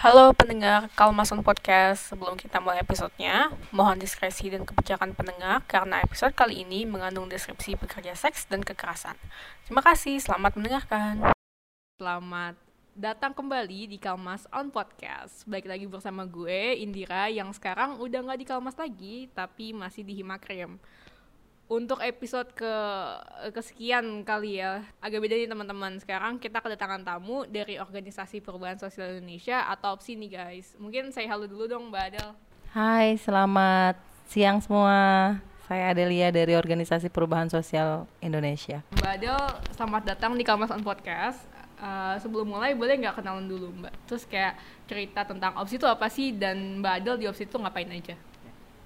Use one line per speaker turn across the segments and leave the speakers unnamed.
Halo pendengar Kalmason Podcast, sebelum kita mulai episodenya, mohon diskresi dan kebijakan pendengar karena episode kali ini mengandung deskripsi pekerja seks dan kekerasan. Terima kasih, selamat mendengarkan. Selamat datang kembali di Kalmas on Podcast. Baik lagi bersama gue, Indira, yang sekarang udah nggak di Kalmas lagi, tapi masih di Himakrem untuk episode ke kesekian kali ya agak beda nih teman-teman. Sekarang kita kedatangan tamu dari organisasi perubahan sosial Indonesia atau opsi nih guys. Mungkin saya halo dulu dong mbak Adel.
Hai selamat siang semua. Saya Adelia dari organisasi perubahan sosial Indonesia.
Mbak Adel selamat datang di Kalmas on Podcast. Uh, sebelum mulai boleh nggak kenalan dulu mbak? Terus kayak cerita tentang opsi itu apa sih? Dan mbak Adel di opsi itu ngapain aja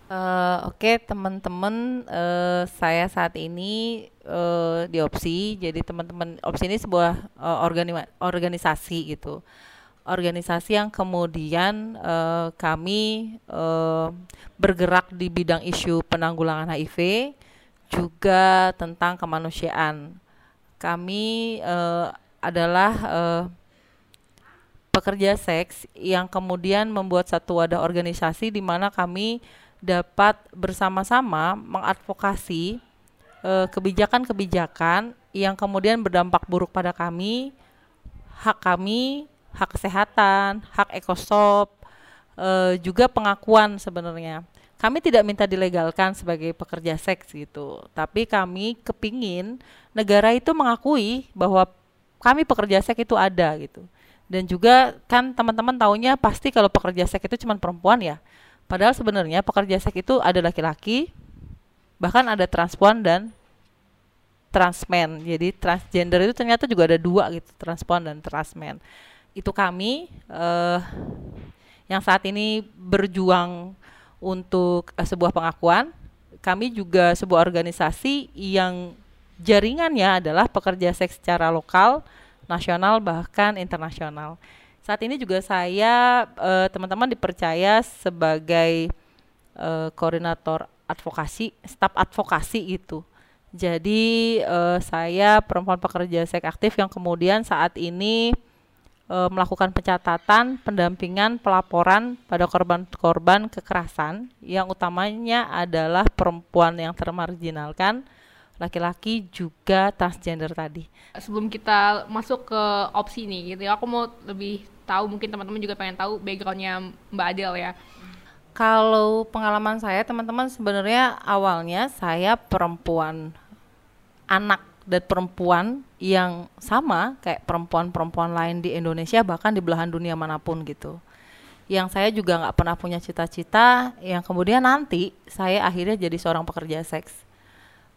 Uh, Oke okay, teman-teman, uh, saya saat ini uh, di Opsi. Jadi teman-teman Opsi ini sebuah uh, organi organisasi gitu, organisasi yang kemudian uh, kami uh, bergerak di bidang isu penanggulangan HIV, juga tentang kemanusiaan. Kami uh, adalah uh, pekerja seks yang kemudian membuat satu wadah organisasi di mana kami dapat bersama-sama mengadvokasi eh, kebijakan-kebijakan yang kemudian berdampak buruk pada kami, hak kami, hak kesehatan, hak ekosop, uh, juga pengakuan sebenarnya. Kami tidak minta dilegalkan sebagai pekerja seks gitu, tapi kami kepingin negara itu mengakui bahwa kami pekerja seks itu ada gitu. Dan juga kan teman-teman taunya pasti kalau pekerja seks itu cuma perempuan ya Padahal sebenarnya pekerja seks itu ada laki-laki, bahkan ada transpuan dan transmen. Jadi transgender itu ternyata juga ada dua gitu, transpuan dan transmen. Itu kami uh, yang saat ini berjuang untuk uh, sebuah pengakuan. Kami juga sebuah organisasi yang jaringannya adalah pekerja seks secara lokal, nasional bahkan internasional. Saat ini juga saya uh, teman-teman dipercaya sebagai uh, koordinator advokasi, staf advokasi itu. Jadi uh, saya perempuan pekerja seks aktif yang kemudian saat ini uh, melakukan pencatatan, pendampingan, pelaporan pada korban-korban kekerasan yang utamanya adalah perempuan yang termarginalkan, laki-laki juga transgender tadi.
Sebelum kita masuk ke opsi nih gitu ya, aku mau lebih tahu mungkin teman-teman juga pengen tahu backgroundnya Mbak Adel ya.
Kalau pengalaman saya teman-teman sebenarnya awalnya saya perempuan anak dan perempuan yang sama kayak perempuan-perempuan lain di Indonesia bahkan di belahan dunia mana pun gitu. Yang saya juga nggak pernah punya cita-cita yang kemudian nanti saya akhirnya jadi seorang pekerja seks.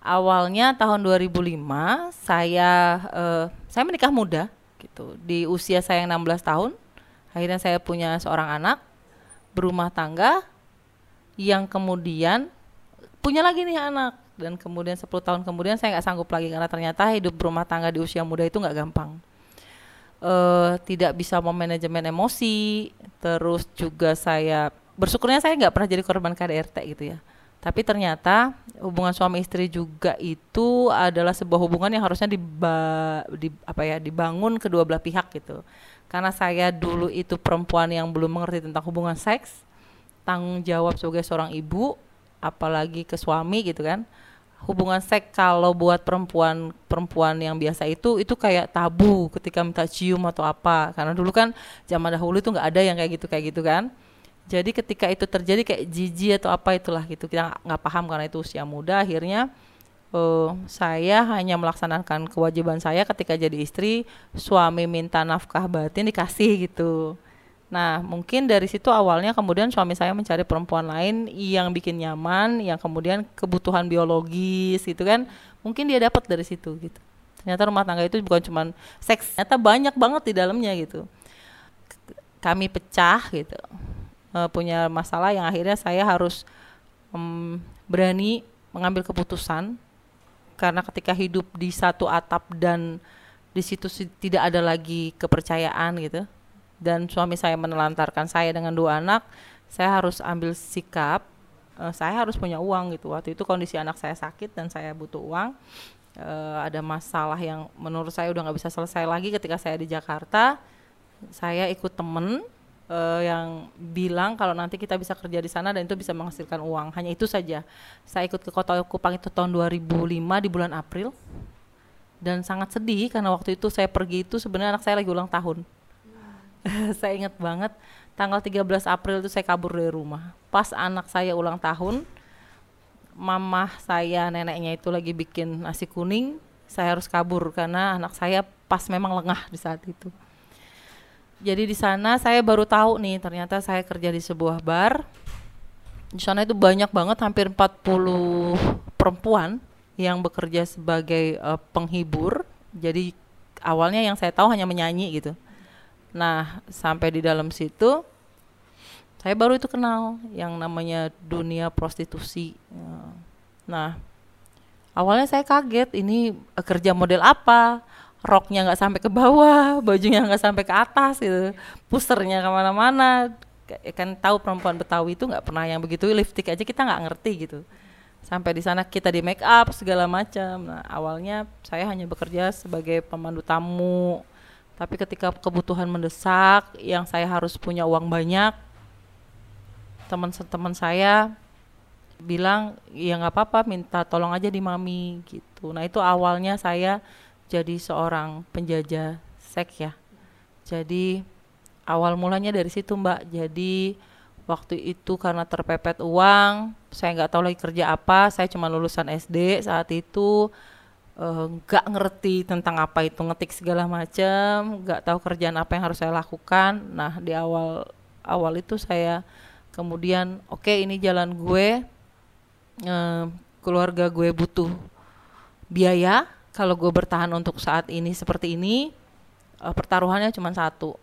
Awalnya tahun 2005 saya uh, saya menikah muda gitu. Di usia saya yang 16 tahun, akhirnya saya punya seorang anak berumah tangga yang kemudian punya lagi nih anak dan kemudian 10 tahun kemudian saya nggak sanggup lagi karena ternyata hidup berumah tangga di usia muda itu nggak gampang. Uh, tidak bisa memanajemen emosi, terus juga saya bersyukurnya saya nggak pernah jadi korban KDRT gitu ya tapi ternyata hubungan suami istri juga itu adalah sebuah hubungan yang harusnya diba, di, apa ya dibangun kedua belah pihak gitu. Karena saya dulu itu perempuan yang belum mengerti tentang hubungan seks tanggung jawab sebagai seorang ibu apalagi ke suami gitu kan. Hubungan seks kalau buat perempuan perempuan yang biasa itu itu kayak tabu ketika minta cium atau apa. Karena dulu kan zaman dahulu itu nggak ada yang kayak gitu kayak gitu kan jadi ketika itu terjadi kayak jijik atau apa itulah gitu. Kita nggak paham karena itu usia muda. Akhirnya uh, saya hanya melaksanakan kewajiban saya ketika jadi istri. Suami minta nafkah batin dikasih gitu. Nah mungkin dari situ awalnya kemudian suami saya mencari perempuan lain yang bikin nyaman yang kemudian kebutuhan biologis gitu kan. Mungkin dia dapat dari situ gitu. Ternyata rumah tangga itu bukan cuma seks ternyata banyak banget di dalamnya gitu. Kami pecah gitu uh, punya masalah yang akhirnya saya harus um, berani mengambil keputusan. Karena ketika hidup di satu atap dan di situ tidak ada lagi kepercayaan gitu dan suami saya menelantarkan saya dengan dua anak saya harus ambil sikap uh, saya harus punya uang gitu. Waktu itu kondisi anak saya sakit dan saya butuh uang uh, ada masalah yang menurut saya udah nggak bisa selesai lagi ketika saya di Jakarta. Saya ikut temen uh, yang bilang kalau nanti kita bisa kerja di sana dan itu bisa menghasilkan uang. Hanya itu saja. Saya ikut ke Kota Kupang itu tahun 2005 di bulan April dan sangat sedih karena waktu itu saya pergi itu sebenarnya anak saya lagi ulang tahun. Hmm. saya ingat banget tanggal 13 April itu saya kabur dari rumah. Pas anak saya ulang tahun, mamah saya neneknya itu lagi bikin nasi kuning, saya harus kabur karena anak saya pas memang lengah di saat itu. Jadi di sana saya baru tahu nih ternyata saya kerja di sebuah bar. Di sana itu banyak banget hampir 40 perempuan yang bekerja sebagai uh, penghibur. Jadi awalnya yang saya tahu hanya menyanyi gitu. Nah, sampai di dalam situ saya baru itu kenal yang namanya dunia prostitusi. Nah, awalnya saya kaget ini uh, kerja model apa roknya nggak sampai ke bawah bajunya nggak sampai ke atas gitu. Pusernya ke mana-mana. Kan tahu perempuan Betawi itu nggak pernah yang begitu lipstick aja kita nggak ngerti gitu. Sampai di sana kita di make up segala macam. Nah awalnya saya hanya bekerja sebagai pemandu tamu. Tapi ketika kebutuhan mendesak yang saya harus punya uang banyak teman-teman saya bilang ya nggak apa-apa minta tolong aja di mami gitu. Nah itu awalnya saya jadi seorang penjajah seks ya. Jadi awal mulanya dari situ mbak. Jadi waktu itu karena terpepet uang saya nggak tahu lagi kerja apa saya cuma lulusan SD saat itu. Eh, nggak uh, ngerti tentang apa itu ngetik segala macam nggak tahu kerjaan apa yang harus saya lakukan. Nah di awal awal itu saya kemudian oke okay, ini jalan gue uh, keluarga gue butuh biaya kalau gue bertahan untuk saat ini seperti ini uh, pertaruhannya cuma satu.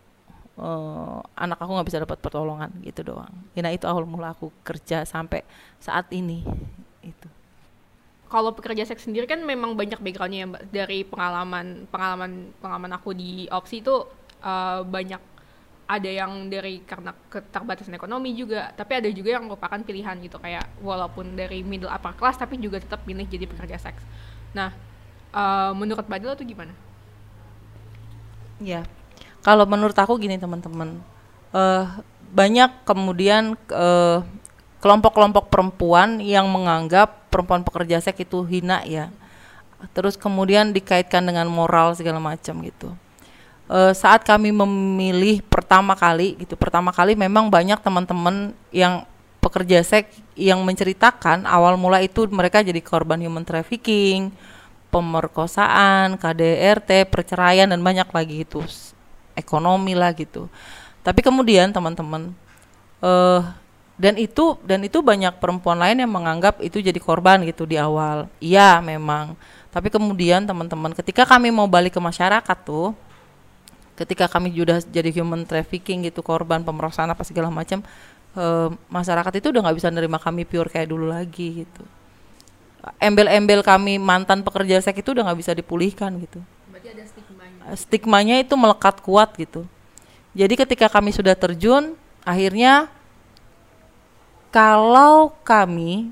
Uh, anak aku nggak bisa dapat pertolongan gitu doang. Ya, itu awal mula aku kerja sampai saat ini itu.
Kalau pekerja seks sendiri kan memang banyak backgroundnya ya dari pengalaman pengalaman pengalaman aku di opsi itu uh, banyak. Ada yang dari karena keterbatasan ekonomi juga tapi ada juga yang merupakan pilihan gitu. Kayak walaupun dari middle upper class tapi juga tetap pilih jadi pekerja seks. Nah uh, menurut Badil itu gimana?
Ya, kalau menurut aku gini teman-teman, uh, banyak kemudian uh, kelompok-kelompok perempuan yang menganggap perempuan pekerja seks itu hina ya, terus kemudian dikaitkan dengan moral segala macam gitu. Uh, saat kami memilih pertama kali gitu pertama kali memang banyak teman-teman yang pekerja seks yang menceritakan awal mula itu mereka jadi korban human trafficking pemerkosaan KDRT perceraian dan banyak lagi itu ekonomi lah gitu. Tapi kemudian teman-teman uh, dan itu dan itu banyak perempuan lain yang menganggap itu jadi korban gitu di awal. Iya memang. Tapi kemudian teman-teman ketika kami mau balik ke masyarakat tuh ketika kami sudah jadi human trafficking gitu korban pemerkosaan apa segala macam uh, masyarakat itu udah nggak bisa nerima kami pure kayak dulu lagi gitu embel-embel kami mantan pekerja seks itu udah nggak bisa dipulihkan gitu.
Berarti ada stigmanya.
Eh, stigmanya itu melekat kuat gitu. Jadi ketika kami sudah terjun akhirnya kalau kami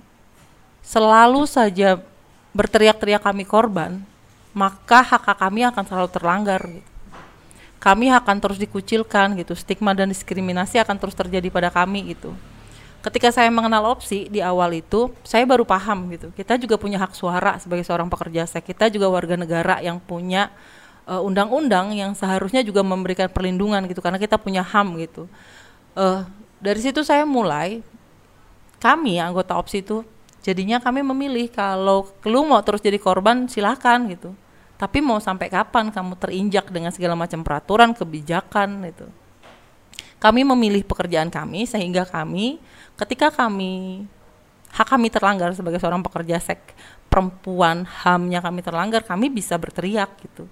selalu saja berteriak-teriak kami korban maka hak hak kami akan selalu terlanggar gitu. Kami akan terus dikucilkan gitu. Stigma dan diskriminasi akan terus terjadi pada kami gitu ketika saya mengenal opsi di awal itu saya baru paham gitu. Kita juga punya hak suara sebagai seorang pekerja seks kita juga warga negara yang punya eh, undang-undang yang seharusnya juga memberikan perlindungan gitu karena kita punya ham gitu. Uh, dari situ saya mulai kami anggota opsi itu jadinya kami memilih kalau lu mau terus jadi korban silahkan gitu. Tapi mau sampai kapan kamu terinjak dengan segala macam peraturan kebijakan itu kami memilih pekerjaan kami sehingga kami ketika kami hak kami terlanggar sebagai seorang pekerja seks perempuan hamnya kami terlanggar kami bisa berteriak gitu.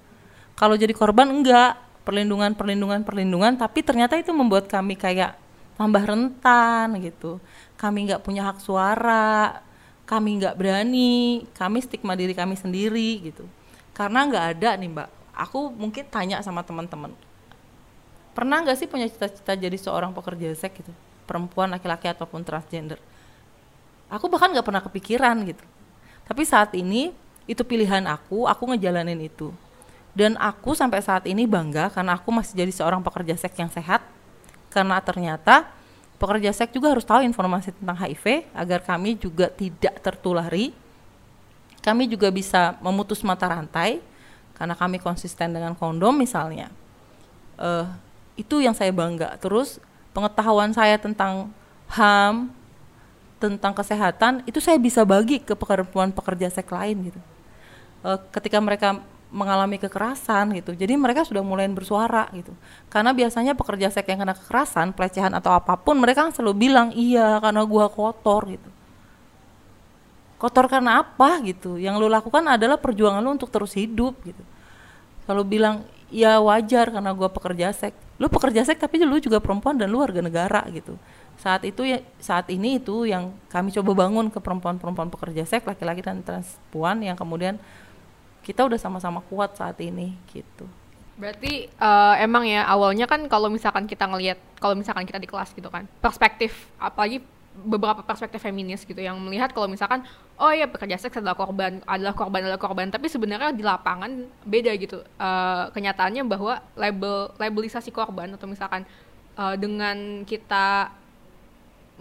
Kalau jadi korban enggak. Perlindungan perlindungan perlindungan tapi ternyata itu membuat kami kayak tambah rentan gitu. Kami nggak punya hak suara kami nggak berani kami stigma diri kami sendiri gitu. Karena nggak ada nih mbak. Aku mungkin tanya sama teman-teman pernah nggak sih punya cita-cita jadi seorang pekerja seks gitu? Perempuan laki-laki ataupun transgender? Aku bahkan nggak pernah kepikiran gitu. Tapi saat ini itu pilihan aku aku ngejalanin itu. Dan aku sampai saat ini bangga karena aku masih jadi seorang pekerja seks yang sehat. Karena ternyata pekerja seks juga harus tahu informasi tentang HIV agar kami juga tidak tertulari. Kami juga bisa memutus mata rantai karena kami konsisten dengan kondom misalnya. Uh, itu yang saya bangga terus pengetahuan saya tentang HAM tentang kesehatan itu saya bisa bagi ke perempuan pekerja seks lain gitu uh, ketika mereka mengalami kekerasan gitu. Jadi mereka sudah mulai bersuara gitu. Karena biasanya pekerja seks yang kena kekerasan, pelecehan atau apa pun, mereka kan selalu bilang, "Iya, karena gua kotor." gitu. Kotor karena apa gitu? Yang lu lakukan adalah perjuangan lu untuk terus hidup gitu. Selalu bilang, "Ya wajar karena gua pekerja seks." Lu pekerja seks tapi lu juga perempuan dan lu warga negara gitu. Saat itu ya saat ini itu yang kami coba bangun ke perempuan-perempuan pekerja seks, laki-laki dan transpuan yang kemudian kita udah sama-sama kuat saat ini gitu.
Berarti uh, emang ya awalnya kan kalau misalkan kita ngelihat kalau misalkan kita di kelas gitu kan perspektif apalagi beberapa perspektif feminis gitu yang melihat kalau misalkan oh ya pekerja seks adalah korban adalah korban adalah korban. Tapi sebenarnya di lapangan beda gitu. Uh, kenyataannya bahwa label labelisasi korban atau misalkan uh, dengan kita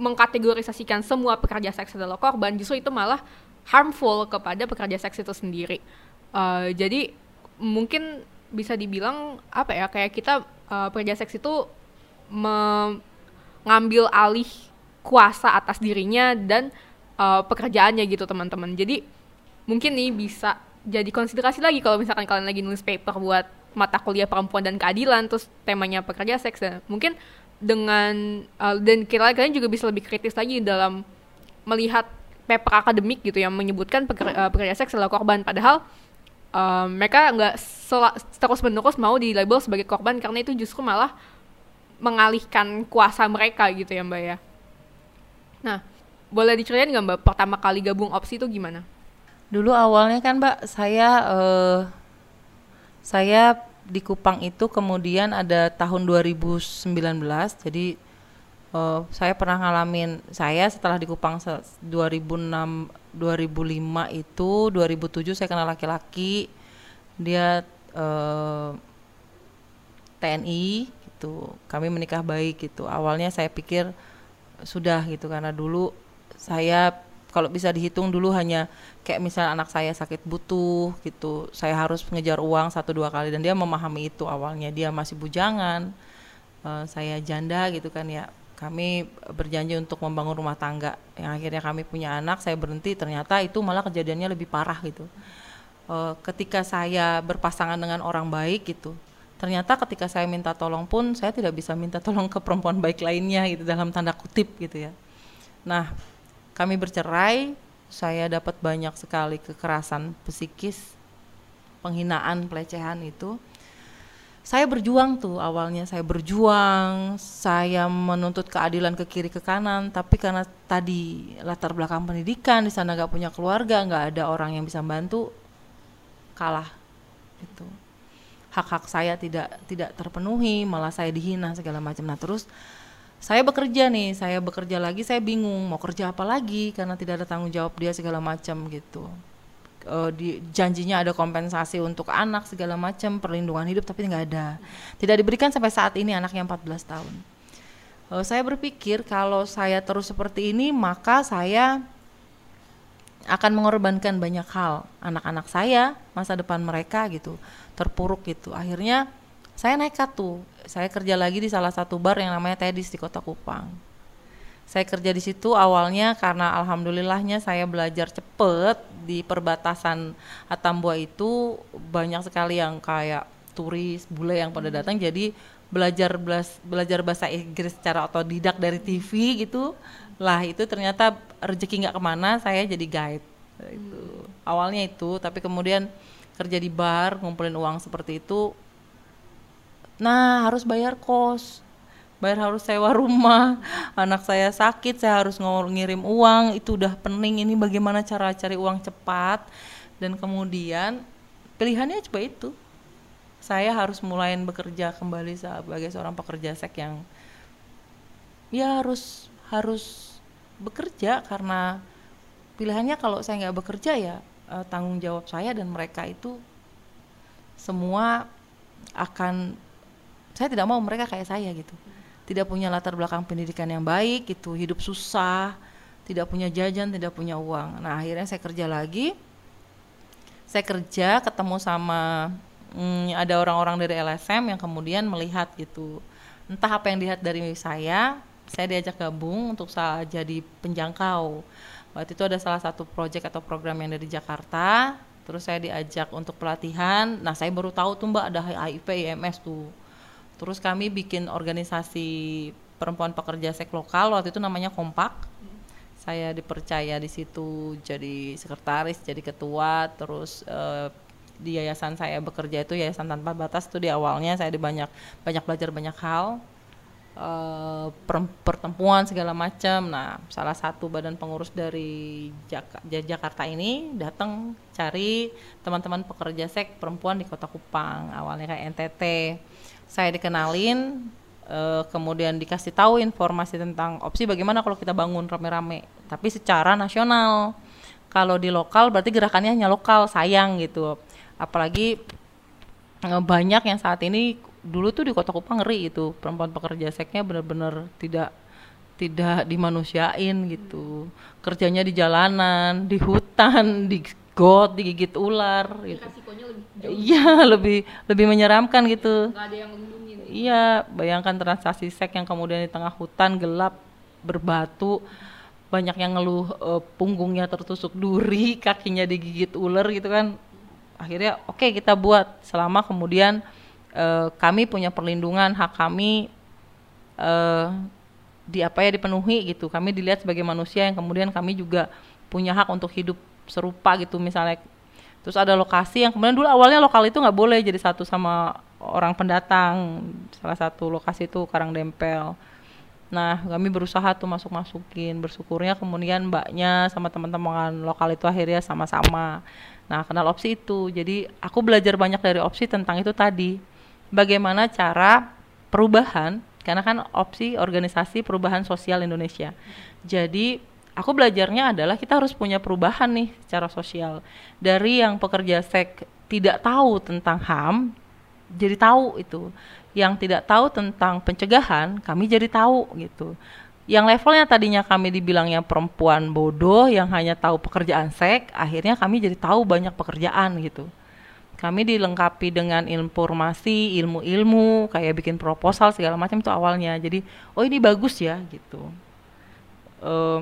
mengkategorisasikan semua pekerja seks adalah korban justru itu malah harmful kepada pekerja seks itu sendiri. Uh, jadi mungkin bisa dibilang apa ya kayak kita uh, pekerja seks itu mengambil alih kuasa atas dirinya dan uh, pekerjaannya gitu teman-teman. Jadi mungkin nih bisa jadi konsiderasi lagi kalau misalkan kalian lagi nulis paper buat mata kuliah perempuan dan keadilan terus temanya pekerja seks dan mungkin dengan uh, dan kira kalian juga bisa lebih kritis lagi dalam melihat paper akademik gitu yang menyebutkan pekerja, uh, pekerja seks adalah korban padahal um, mereka nggak terus menerus mau di label sebagai korban karena itu justru malah mengalihkan kuasa mereka gitu ya mbak ya. Nah, boleh diceritain nggak mbak pertama kali gabung opsi itu gimana?
Dulu awalnya kan mbak saya uh, saya di Kupang itu kemudian ada tahun 2019 jadi uh, saya pernah ngalamin saya setelah di Kupang 2006 2005 itu 2007 saya kenal laki-laki dia uh, eh, TNI gitu kami menikah baik gitu awalnya saya pikir sudah gitu karena dulu saya kalau bisa dihitung dulu hanya kayak misalnya anak saya sakit butuh gitu saya harus mengejar uang satu dua kali dan dia memahami itu awalnya. Dia masih bujangan uh, saya janda gitu kan ya. Kami berjanji untuk membangun rumah tangga. Yang akhirnya kami punya anak saya berhenti ternyata itu malah kejadiannya lebih parah gitu. Uh, ketika saya berpasangan dengan orang baik gitu ternyata ketika saya minta tolong pun saya tidak bisa minta tolong ke perempuan baik lainnya gitu dalam tanda kutip gitu ya. Nah kami bercerai saya dapat banyak sekali kekerasan psikis penghinaan pelecehan itu. Saya berjuang tuh awalnya saya berjuang saya menuntut keadilan ke kiri ke kanan tapi karena tadi latar belakang pendidikan di sana nggak punya keluarga nggak ada orang yang bisa bantu kalah itu hak hak saya tidak tidak terpenuhi malah saya dihina segala macam. Nah terus saya bekerja nih saya bekerja lagi saya bingung mau kerja apa lagi karena tidak ada tanggung jawab dia segala macam gitu. Uh, di janjinya ada kompensasi untuk anak segala macam perlindungan hidup tapi nggak ada. Tidak diberikan sampai saat ini anaknya 14 tahun. Uh, saya berpikir kalau saya terus seperti ini maka saya akan mengorbankan banyak hal. Anak-anak saya masa depan mereka gitu terpuruk gitu. Akhirnya saya nekat tuh. Saya kerja lagi di salah satu bar yang namanya Tedis di kota Kupang. Saya kerja di situ awalnya karena alhamdulillahnya saya belajar cepet di perbatasan Atambua itu. Banyak sekali yang kayak turis bule yang pada datang. Jadi belajar belajar bahasa Inggris secara otodidak dari TV gitu. Lah itu ternyata rezeki nggak ke mana saya jadi guide. Itu. Awalnya itu. Tapi kemudian kerja di bar ngumpulin uang seperti itu nah harus bayar kos. Bayar harus sewa rumah anak saya sakit saya harus ngirim uang itu udah pening. Ini bagaimana cara cari uang cepat? Dan kemudian pilihannya coba itu. Saya harus mulai bekerja kembali sebagai seorang pekerja seks yang ya harus harus bekerja karena pilihannya kalau saya nggak bekerja ya eh, tanggung jawab saya dan mereka itu semua akan saya tidak mau mereka kayak saya gitu. Tidak punya latar belakang pendidikan yang baik gitu hidup susah tidak punya jajan tidak punya uang. Nah akhirnya saya kerja lagi. Saya kerja ketemu sama hmm, ada orang-orang dari LSM yang kemudian melihat gitu. Entah apa yang dilihat dari saya saya diajak gabung untuk jadi penjangkau waktu itu ada salah satu proyek atau program yang dari Jakarta. Terus saya diajak untuk pelatihan. Nah saya baru tahu tuh mbak ada HIV IMS tuh. Terus kami bikin organisasi perempuan pekerja seks lokal waktu itu namanya Kompak. Saya dipercaya di situ jadi sekretaris jadi ketua. Terus uh, di yayasan saya bekerja itu yayasan tanpa batas itu di awalnya. Saya di banyak banyak belajar banyak hal uh, pertemuan segala macam. Nah, salah satu badan pengurus dari Jak Jakarta ini datang cari teman-teman pekerja seks perempuan di Kota Kupang. Awalnya kayak NTT. Saya dikenalin, uh, kemudian dikasih tahu informasi tentang opsi bagaimana kalau kita bangun rame-rame, tapi secara nasional. Kalau di lokal berarti gerakannya hanya lokal, sayang gitu. Apalagi uh, banyak yang saat ini dulu tuh di kota Kupang ngeri itu perempuan pekerja seksnya benar-benar tidak tidak dimanusiain gitu. Kerjanya di jalanan di hutan di got digigit ular gitu. iya lebih lebih menyeramkan gitu. Iya bayangkan transaksi seks yang kemudian di tengah hutan gelap berbatu banyak yang ngeluh uh, punggungnya tertusuk duri kakinya digigit ular gitu kan. Akhirnya oke okay, kita buat. Selama kemudian uh, kami punya perlindungan hak kami uh, di apa ya dipenuhi gitu. Kami dilihat sebagai manusia yang kemudian kami juga punya hak untuk hidup serupa gitu misalnya. Terus ada lokasi yang kemudian dulu awalnya lokal itu nggak boleh jadi satu sama orang pendatang. Salah satu lokasi itu Karang Dempel. Nah kami berusaha tuh masuk masukin bersyukurnya kemudian mbaknya sama teman-teman lokal itu akhirnya sama-sama. Nah kenal opsi itu. Jadi aku belajar banyak dari opsi tentang itu tadi bagaimana cara perubahan karena kan opsi organisasi perubahan sosial Indonesia. Jadi aku belajarnya adalah kita harus punya perubahan nih secara sosial. Dari yang pekerja seks tidak tahu tentang HAM jadi tahu itu. Yang tidak tahu tentang pencegahan kami jadi tahu gitu. Yang levelnya tadinya kami dibilangnya perempuan bodoh yang hanya tahu pekerjaan seks akhirnya kami jadi tahu banyak pekerjaan gitu kami dilengkapi dengan informasi ilmu-ilmu kayak bikin proposal segala macam itu awalnya. Jadi oh ini bagus ya gitu. Uh,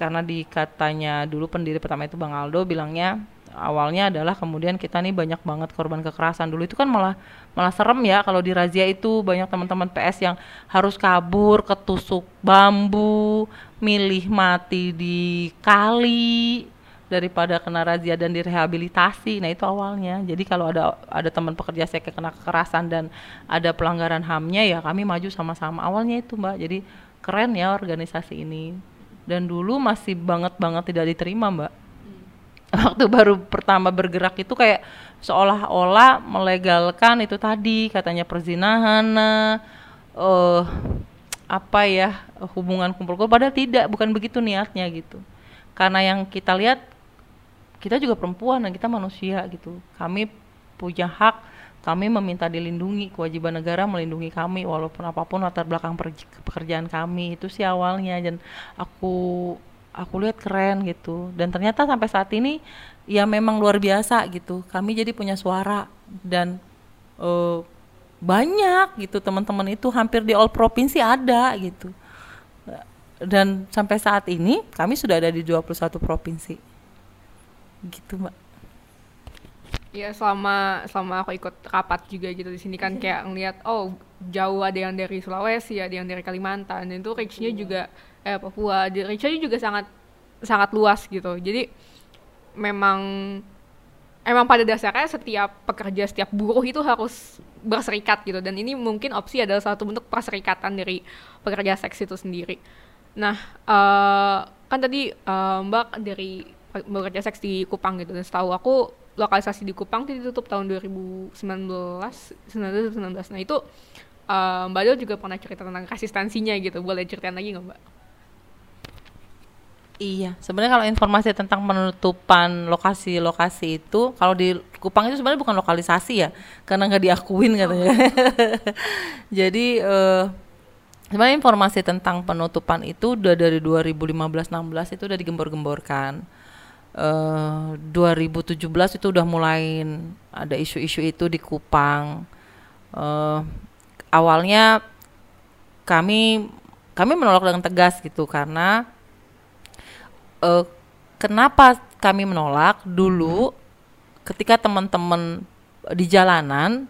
karena dikatanya dulu pendiri pertama itu bang Aldo bilangnya awalnya adalah kemudian kita nih banyak banget korban kekerasan. Dulu itu kan malah malah serem ya kalau di razia itu banyak teman-teman PS yang harus kabur ketusuk bambu milih mati di kali daripada kena razia dan direhabilitasi. Nah, itu awalnya. Jadi kalau ada ada teman pekerja saya kena kekerasan dan ada pelanggaran HAM-nya ya kami maju sama-sama. Awalnya itu, Mbak. Jadi keren ya organisasi ini. Dan dulu masih banget-banget tidak diterima, Mbak. Hmm. Waktu baru pertama bergerak itu kayak seolah-olah melegalkan itu tadi katanya perzinahan nah uh, apa ya hubungan kumpul-kumpul padahal tidak bukan begitu niatnya gitu karena yang kita lihat kita juga perempuan dan kita manusia gitu. Kami punya hak kami meminta dilindungi kewajiban negara melindungi kami walaupun apa pun latar belakang pekerjaan kami itu sih awalnya. Dan aku aku lihat keren gitu. Dan ternyata sampai saat ini ya memang luar biasa gitu. Kami jadi punya suara dan uh, banyak gitu teman-teman itu hampir di all provinsi ada gitu. Dan sampai saat ini kami sudah ada di 21 provinsi gitu mbak.
Ya selama selama aku ikut rapat juga gitu di sini kan kayak ngeliat oh jauh ada yang dari Sulawesi ada yang dari Kalimantan dan itu reachnya iya. juga eh Papua. Reachnya juga sangat sangat luas gitu. Jadi memang emang pada dasarnya setiap pekerja setiap buruh itu harus berserikat gitu. Dan ini mungkin opsi adalah satu bentuk perserikatan dari pekerja seks itu sendiri. Nah uh, kan tadi uh, mbak dari bekerja seks di Kupang gitu dan setahu aku lokalisasi di Kupang itu ditutup tahun 2019 19 nah itu uh, Mbak Del juga pernah cerita tentang resistensinya gitu boleh ceritain lagi nggak Mbak?
Iya, sebenarnya kalau informasi tentang penutupan lokasi-lokasi itu, kalau di Kupang itu sebenarnya bukan lokalisasi ya, karena nggak diakuin katanya. Jadi uh, sebenarnya informasi tentang penutupan itu udah dari 2015-16 itu udah digembor-gemborkan. Uh, 2017 itu udah mulai ada isu-isu itu di Kupang. Uh, awalnya kami kami menolak dengan tegas gitu karena uh, kenapa kami menolak dulu ketika teman-teman di jalanan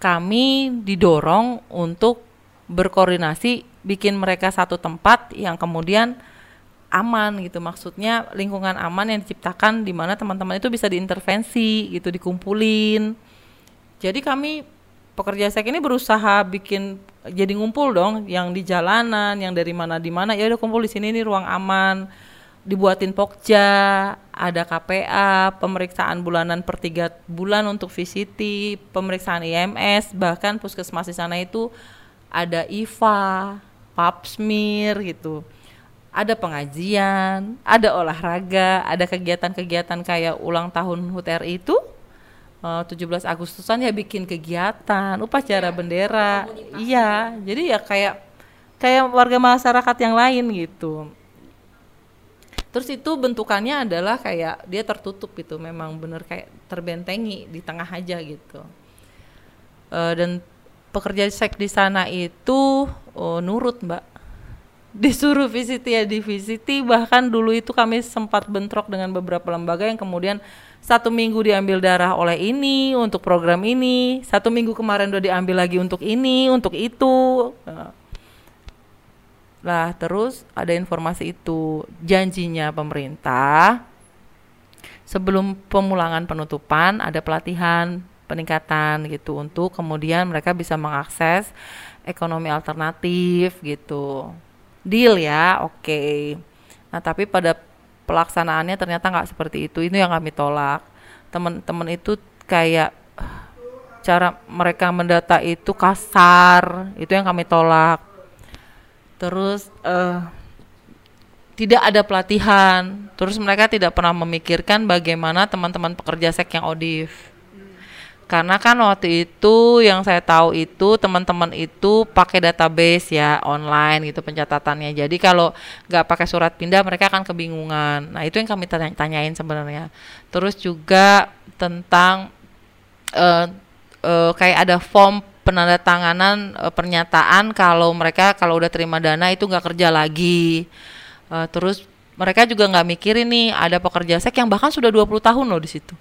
kami didorong untuk berkoordinasi bikin mereka satu tempat yang kemudian aman gitu. Maksudnya lingkungan aman yang diciptakan di mana teman-teman itu bisa diintervensi gitu dikumpulin. Jadi kami pekerja seks ini berusaha bikin jadi ngumpul dong yang di jalanan yang dari mana di mana. Ya udah kumpul di sini ini ruang aman. Dibuatin pokja ada KPA pemeriksaan bulanan per tiga bulan untuk VCT pemeriksaan IMS bahkan puskesmas di sana itu ada IVA pap smear gitu ada pengajian, ada olahraga, ada kegiatan-kegiatan kayak ulang tahun HUT RI itu uh, 17 Agustusan ya bikin kegiatan, upacara ya, bendera. Iya, jadi ya kayak kayak warga masyarakat yang lain gitu. Terus itu bentukannya adalah kayak dia tertutup gitu, memang bener kayak terbentengi di tengah aja gitu. Uh, dan pekerja seks di sana itu oh, nurut mbak disuruh visit ya di visiti bahkan dulu itu kami sempat bentrok dengan beberapa lembaga yang kemudian satu minggu diambil darah oleh ini untuk program ini satu minggu kemarin udah diambil lagi untuk ini untuk itu. Lah terus ada informasi itu janjinya pemerintah sebelum pemulangan penutupan ada pelatihan peningkatan gitu untuk kemudian mereka bisa mengakses ekonomi alternatif gitu deal ya oke. Okay. nah tapi pada pelaksanaannya ternyata nggak seperti itu. Itu yang kami tolak. Teman-teman itu kayak cara mereka mendata itu kasar. Itu yang kami tolak. Terus uh, tidak ada pelatihan. Terus mereka tidak pernah memikirkan bagaimana teman-teman pekerja seks yang odif karena kan waktu itu yang saya tahu itu teman-teman itu pakai database ya online gitu pencatatannya. Jadi kalau nggak pakai surat pindah mereka akan kebingungan. Nah itu yang kami tanya tanyain sebenarnya. Terus juga tentang uh, uh, kayak ada form penandatanganan uh, pernyataan kalau mereka kalau udah terima dana itu nggak kerja lagi. Uh, terus mereka juga nggak mikirin nih ada pekerja seks yang bahkan sudah 20 tahun loh di situ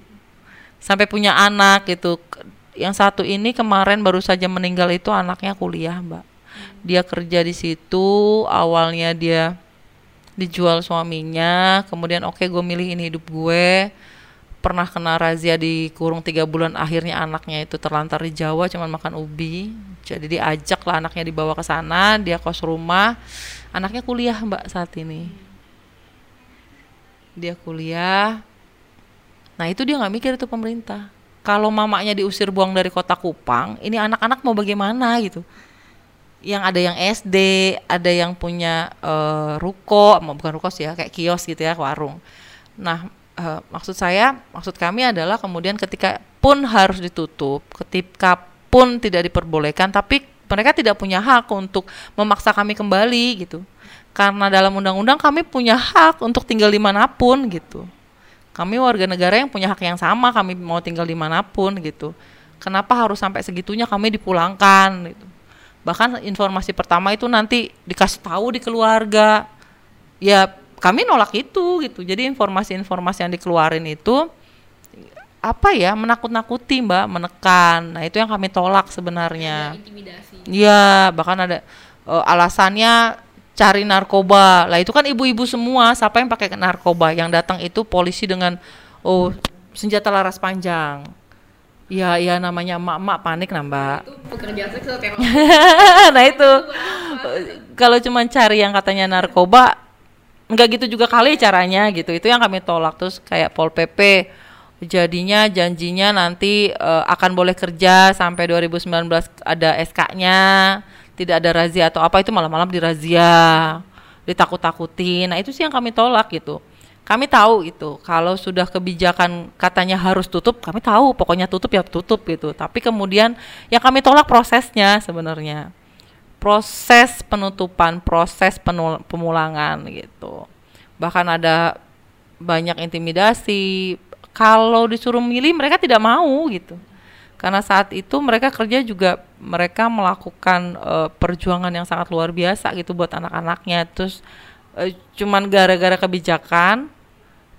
sampai punya anak gitu. Yang satu ini kemarin baru saja meninggal itu anaknya kuliah mbak. Dia kerja di situ awalnya dia dijual suaminya kemudian oke okay, gue milih ini hidup gue. Pernah kena razia di kurung tiga bulan akhirnya anaknya itu terlantar di Jawa cuman makan ubi. Jadi diajak lah anaknya dibawa ke sana dia kos rumah. Anaknya kuliah mbak saat ini. Dia kuliah Nah itu dia nggak mikir itu pemerintah. Kalau mamanya diusir buang dari kota Kupang, ini anak-anak mau bagaimana gitu? Yang ada yang SD, ada yang punya uh, ruko, bukan ruko sih ya, kayak kios gitu ya, warung. Nah uh, maksud saya, maksud kami adalah kemudian ketika pun harus ditutup, ketika pun tidak diperbolehkan, tapi mereka tidak punya hak untuk memaksa kami kembali gitu. Karena dalam undang-undang kami punya hak untuk tinggal di mana pun gitu kami warga negara yang punya hak yang sama kami mau tinggal di mana pun gitu. Kenapa harus sampai segitunya kami dipulangkan gitu? Bahkan informasi pertama itu nanti dikasih tahu di keluarga. Ya kami nolak itu gitu. Jadi informasi-informasi yang dikeluarin itu apa ya menakut-nakuti mbak menekan. Nah itu yang kami tolak sebenarnya. Iya bahkan ada uh, alasannya cari narkoba. Lah itu kan ibu-ibu semua, siapa yang pakai narkoba? Yang datang itu polisi dengan oh senjata laras panjang. Ya, ya namanya emak-emak panik nah mbak. Itu nah itu kalau cuma cari yang katanya narkoba, nggak gitu juga kali caranya gitu. Itu yang kami tolak terus kayak pol pp jadinya janjinya nanti uh, akan boleh kerja sampai 2019 ada SK-nya tidak ada razia atau apa itu malam-malam dirazia ditakut-takutin nah itu sih yang kami tolak gitu kami tahu itu kalau sudah kebijakan katanya harus tutup kami tahu pokoknya tutup ya tutup gitu tapi kemudian yang kami tolak prosesnya sebenarnya proses penutupan, proses penul pemulangan gitu. Bahkan ada banyak intimidasi. Kalau disuruh milih mereka tidak mau gitu. Karena saat itu mereka kerja juga mereka melakukan uh, perjuangan yang sangat luar biasa gitu buat anak-anaknya. Terus uh, cuman gara-gara kebijakan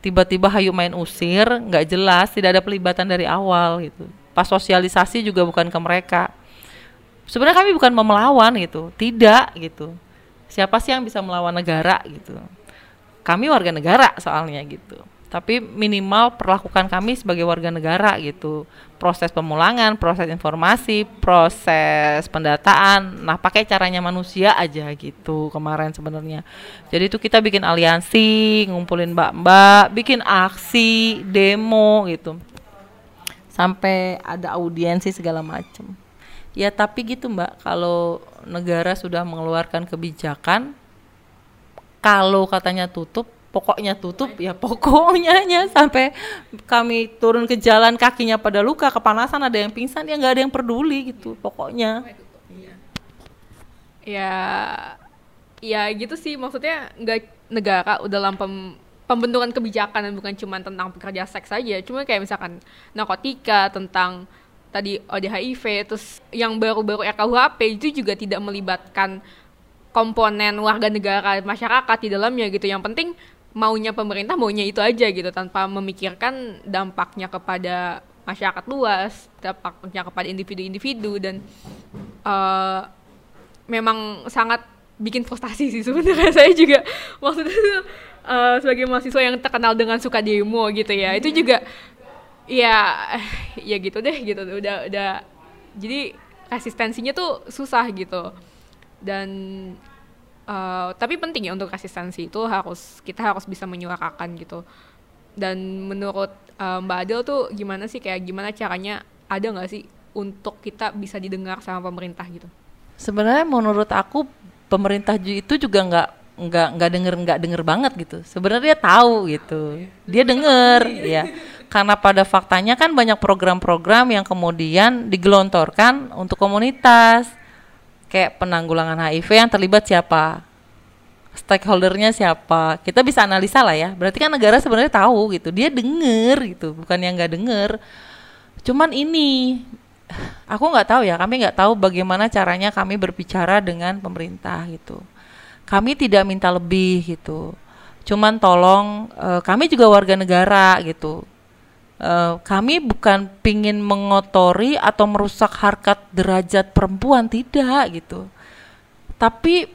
tiba-tiba hayu main usir, nggak jelas, tidak ada pelibatan dari awal gitu. Pas sosialisasi juga bukan ke mereka sebenarnya kami bukan mau melawan gitu tidak gitu siapa sih yang bisa melawan negara gitu kami warga negara soalnya gitu tapi minimal perlakukan kami sebagai warga negara gitu. Proses pemulangan proses informasi proses pendataan. Nah pakai caranya manusia aja gitu kemarin sebenarnya. Jadi itu kita bikin aliansi ngumpulin mbak-mbak bikin aksi demo gitu. Sampai ada audiensi segala macam ya tapi gitu mbak kalau negara sudah mengeluarkan kebijakan kalau katanya tutup pokoknya tutup ya pokoknya nya sampai kami turun ke jalan kakinya pada luka kepanasan ada yang pingsan ya nggak ada yang peduli gitu pokoknya.
Ya ya gitu sih maksudnya nggak negara udah lampem pembentukan kebijakan dan bukan cuma tentang pekerja seks saja cuma kayak misalkan narkotika tentang tadi ODHIV terus yang baru-baru RKUHP itu juga tidak melibatkan komponen warga negara masyarakat di dalamnya gitu. Yang penting maunya pemerintah maunya itu aja gitu tanpa memikirkan dampaknya kepada masyarakat luas dampaknya kepada individu-individu dan uh, memang sangat bikin frustasi sih sebenarnya. Saya juga maksudnya uh, sebagai mahasiswa yang terkenal dengan suka demo gitu ya itu juga ya ya gitu deh gitu. Udah udah jadi resistensinya tuh susah gitu. Dan uh, tapi penting ya untuk resistensi itu harus kita harus bisa menyuarakan gitu. Dan menurut uh, Mbak Adel tuh gimana sih kayak gimana caranya ada nggak sih untuk kita bisa didengar sama pemerintah gitu?
Sebenarnya menurut aku pemerintah itu juga nggak nggak nggak denger nggak denger banget gitu. Sebenarnya dia tahu gitu. Dia denger ya. Karena pada faktanya kan banyak program-program yang kemudian digelontorkan untuk komunitas kayak penanggulangan HIV yang terlibat siapa? Stakeholdernya siapa? Kita bisa analisa lah ya. Berarti kan negara sebenarnya tahu gitu. Dia denger gitu bukan yang nggak denger. Cuman ini aku nggak tahu ya. Kami nggak tahu bagaimana caranya kami berbicara dengan pemerintah gitu. Kami tidak minta lebih gitu. Cuman tolong uh, kami juga warga negara gitu Uh, kami bukan pingin mengotori atau merusak harkat derajat perempuan tidak gitu. Tapi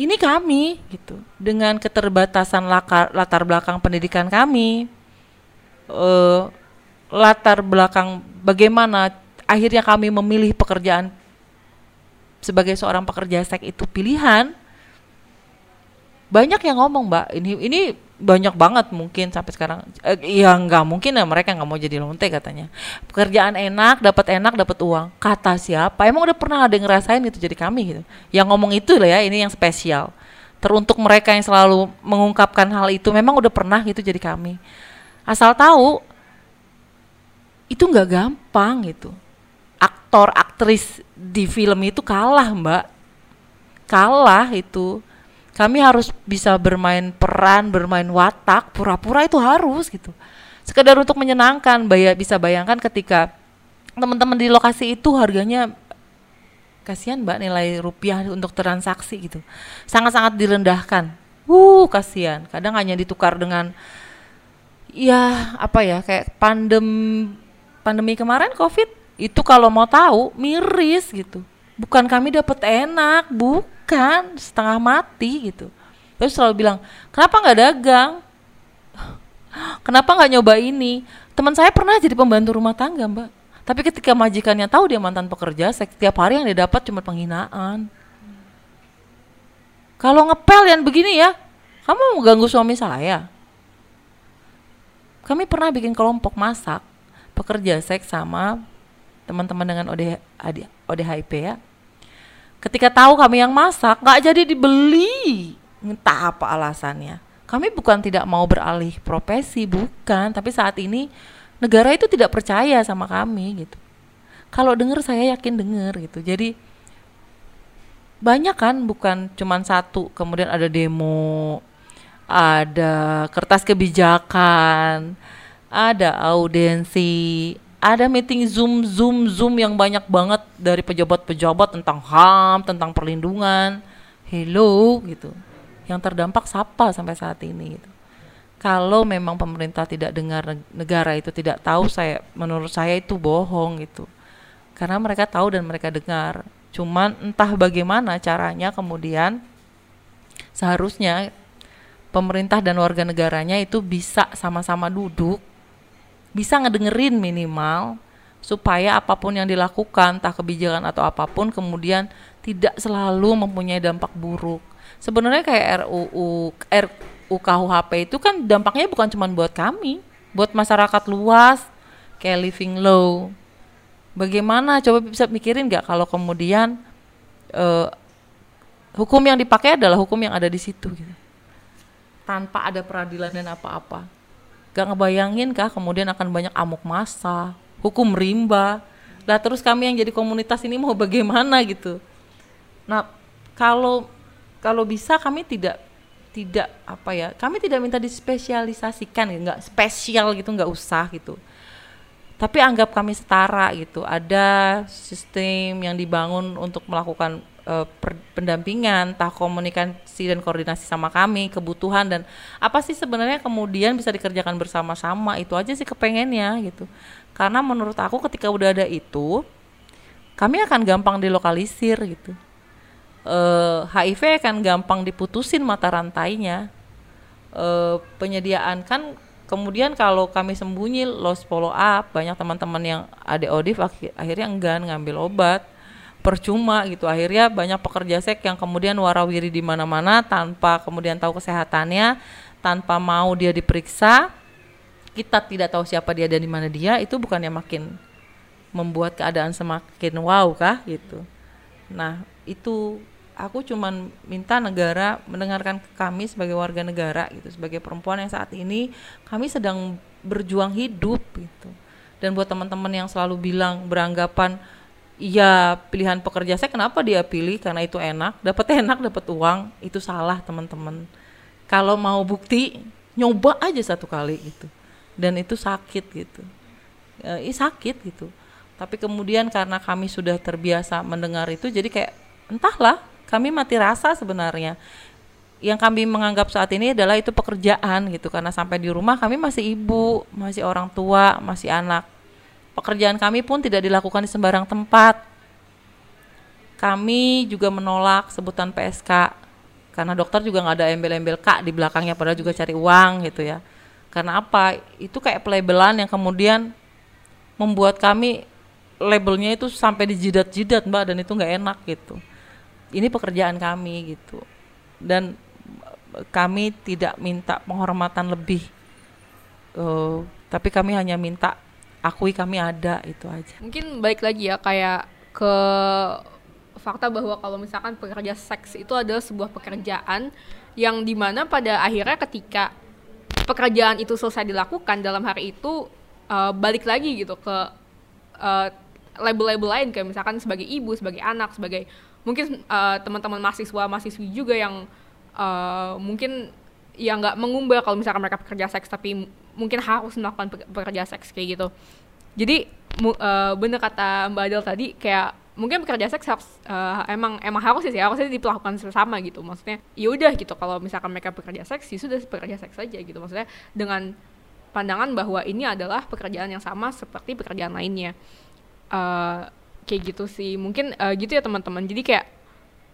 ini kami gitu. Dengan keterbatasan lakar, latar belakang pendidikan kami uh, latar belakang bagaimana akhirnya kami memilih pekerjaan sebagai seorang pekerja seks itu pilihan banyak yang ngomong mbak. Ini ini banyak banget mungkin sampai sekarang. Eh, ya nggak mungkin ya mereka nggak mau jadi lonte katanya. Pekerjaan enak dapat enak dapat uang. Kata siapa? Emang udah pernah ada yang ngerasain itu jadi kami gitu. Yang ngomong itu lah ya ini yang spesial. Teruntuk mereka yang selalu mengungkapkan hal itu memang udah pernah gitu jadi kami. Asal tahu itu nggak gampang gitu. Aktor aktris di film itu kalah mbak. Kalah itu kami harus bisa bermain peran, bermain watak, pura-pura itu harus gitu. Sekedar untuk menyenangkan, bayar bisa bayangkan ketika teman-teman di lokasi itu harganya kasihan mbak nilai rupiah untuk transaksi gitu, sangat-sangat direndahkan. Uh, kasihan. Kadang hanya ditukar dengan ya apa ya kayak pandem pandemi kemarin covid itu kalau mau tahu miris gitu bukan kami dapat enak bukan. Setengah mati gitu. Terus selalu bilang kenapa nggak dagang? Kenapa nggak nyoba ini? Teman saya pernah jadi pembantu rumah tangga mbak. Tapi ketika majikannya tahu dia mantan pekerja setiap hari yang dia dapat cuma penghinaan. Kalau ngepel yang begini ya kamu mau ganggu suami saya? Kami pernah bikin kelompok masak pekerja seks sama teman-teman dengan ODH, ODHIP ya ketika tahu kami yang masak nggak jadi dibeli. Entah apa alasannya. Kami bukan tidak mau beralih profesi bukan. Tapi saat ini negara itu tidak percaya sama kami gitu. Kalau dengar saya yakin dengar gitu. Jadi banyak kan bukan cuman satu kemudian ada demo ada kertas kebijakan ada audiensi ada meeting zoom zoom zoom yang banyak banget dari pejabat-pejabat tentang ham tentang perlindungan. Hello gitu. Yang terdampak siapa sampai saat ini gitu. Kalau memang pemerintah tidak dengar negara itu tidak tahu saya menurut saya itu bohong gitu. Karena mereka tahu dan mereka dengar. Cuman entah bagaimana caranya kemudian seharusnya pemerintah dan warga negaranya itu bisa sama-sama duduk bisa ngedengerin minimal supaya apa pun yang dilakukan entah kebijakan atau apa pun kemudian tidak selalu mempunyai dampak buruk sebenarnya kayak RUU UKUHP itu kan dampaknya bukan cuma buat kami, buat masyarakat luas kayak living low. Bagaimana coba bisa mikirin nggak kalau kemudian uh, hukum yang dipakai adalah hukum yang ada di situ gitu. Tanpa ada peradilan dan apa-apa. Gak ngebayangin kah kemudian akan banyak amuk masa, hukum rimba. Lah terus kami yang jadi komunitas ini mau bagaimana gitu. Nah, kalau kalau bisa kami tidak tidak apa ya kami tidak minta dispesialisasikan nggak spesial gitu nggak usah gitu tapi anggap kami setara gitu ada sistem yang dibangun untuk melakukan uh, pendampingan tak komunikasi dan koordinasi sama kami kebutuhan dan apa sih sebenarnya kemudian bisa dikerjakan bersama-sama itu aja sih kepengennya gitu. Karena menurut aku ketika udah ada itu kami akan gampang dilokalisir gitu. Uh, eh, HIV akan gampang diputusin mata rantainya. Uh, penyediaan kan kemudian kalau kami sembunyi lost follow up banyak teman-teman yang ada odif akhir, akhirnya enggan ngambil obat percuma gitu. Akhirnya banyak pekerja seks yang kemudian warawiri di mana-mana tanpa kemudian tahu kesehatannya tanpa mau dia diperiksa. Kita tidak tahu siapa dia dan di mana dia itu bukan yang makin membuat keadaan semakin wow kah gitu. Nah itu aku cuman minta negara mendengarkan kami sebagai warga negara gitu sebagai perempuan yang saat ini kami sedang berjuang hidup gitu. Dan buat teman-teman yang selalu bilang beranggapan iya pilihan pekerja saya kenapa dia pilih? Karena itu enak. Dapat enak dapat uang. Itu salah teman-teman. Kalau mau bukti nyoba aja satu kali gitu. Dan itu sakit gitu. E, sakit gitu. Tapi kemudian karena kami sudah terbiasa mendengar itu jadi kayak entahlah kami mati rasa sebenarnya. Yang kami menganggap saat ini adalah itu pekerjaan gitu. Karena sampai di rumah kami masih ibu, masih orang tua, masih anak. Pekerjaan kami pun tidak dilakukan di sembarang tempat. Kami juga menolak sebutan PSK karena dokter juga nggak ada embel-embel K di belakangnya padahal juga cari uang gitu ya. Karena apa? Itu kayak pelabelan yang kemudian membuat kami labelnya itu sampai di jidat-jidat mbak dan itu nggak enak gitu ini pekerjaan kami gitu dan kami tidak minta penghormatan lebih uh, tapi kami hanya minta akui kami ada itu aja.
Mungkin baik lagi ya kayak ke fakta bahwa kalau misalkan pekerja seks itu adalah sebuah pekerjaan yang di mana pada akhirnya ketika pekerjaan itu selesai dilakukan dalam hari itu uh, balik lagi gitu ke uh, label-label lain kayak misalkan sebagai ibu, sebagai anak, sebagai mungkin uh, teman-teman mahasiswa mahasiswi juga yang uh, mungkin yang nggak mengubah kalau misalkan mereka pekerja seks tapi mungkin harus melakukan pekerja seks kayak gitu. Jadi uh, bener kata mbak Adel tadi kayak mungkin pekerja seks harus uh, emang emang harus sih harusnya diperlakukan bersama gitu. Maksudnya ya udah gitu kalau misalkan mereka pekerja seks ya sudah pekerja seks saja gitu. Maksudnya dengan pandangan bahwa ini adalah pekerjaan yang sama seperti pekerjaan lainnya. Uh, kayak gitu sih. Mungkin uh, gitu ya teman-teman. Jadi kayak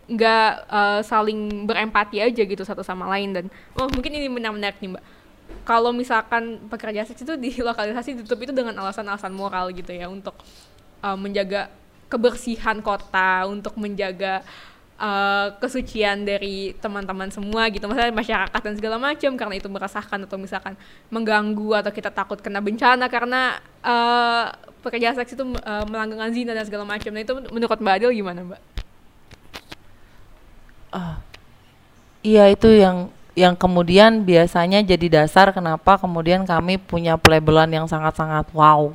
nggak uh, saling berempati aja gitu satu sama lain. Dan oh mungkin ini benar-benar nih mbak kalau misalkan pekerja seks itu di lokalisasi ditutup itu dengan alasan-alasan moral gitu ya untuk uh, menjaga kebersihan kota untuk menjaga uh, kesucian dari teman-teman semua gitu misalnya masyarakat dan segala macam karena itu merasakan atau misalkan mengganggu atau kita takut kena bencana karena uh, pekerja seks itu uh, melanggar zina dan segala macam. Nah itu menurut Mbak Adil gimana Mbak?
Uh, iya itu yang yang kemudian biasanya jadi dasar kenapa kemudian kami punya pelabelan yang sangat-sangat wow,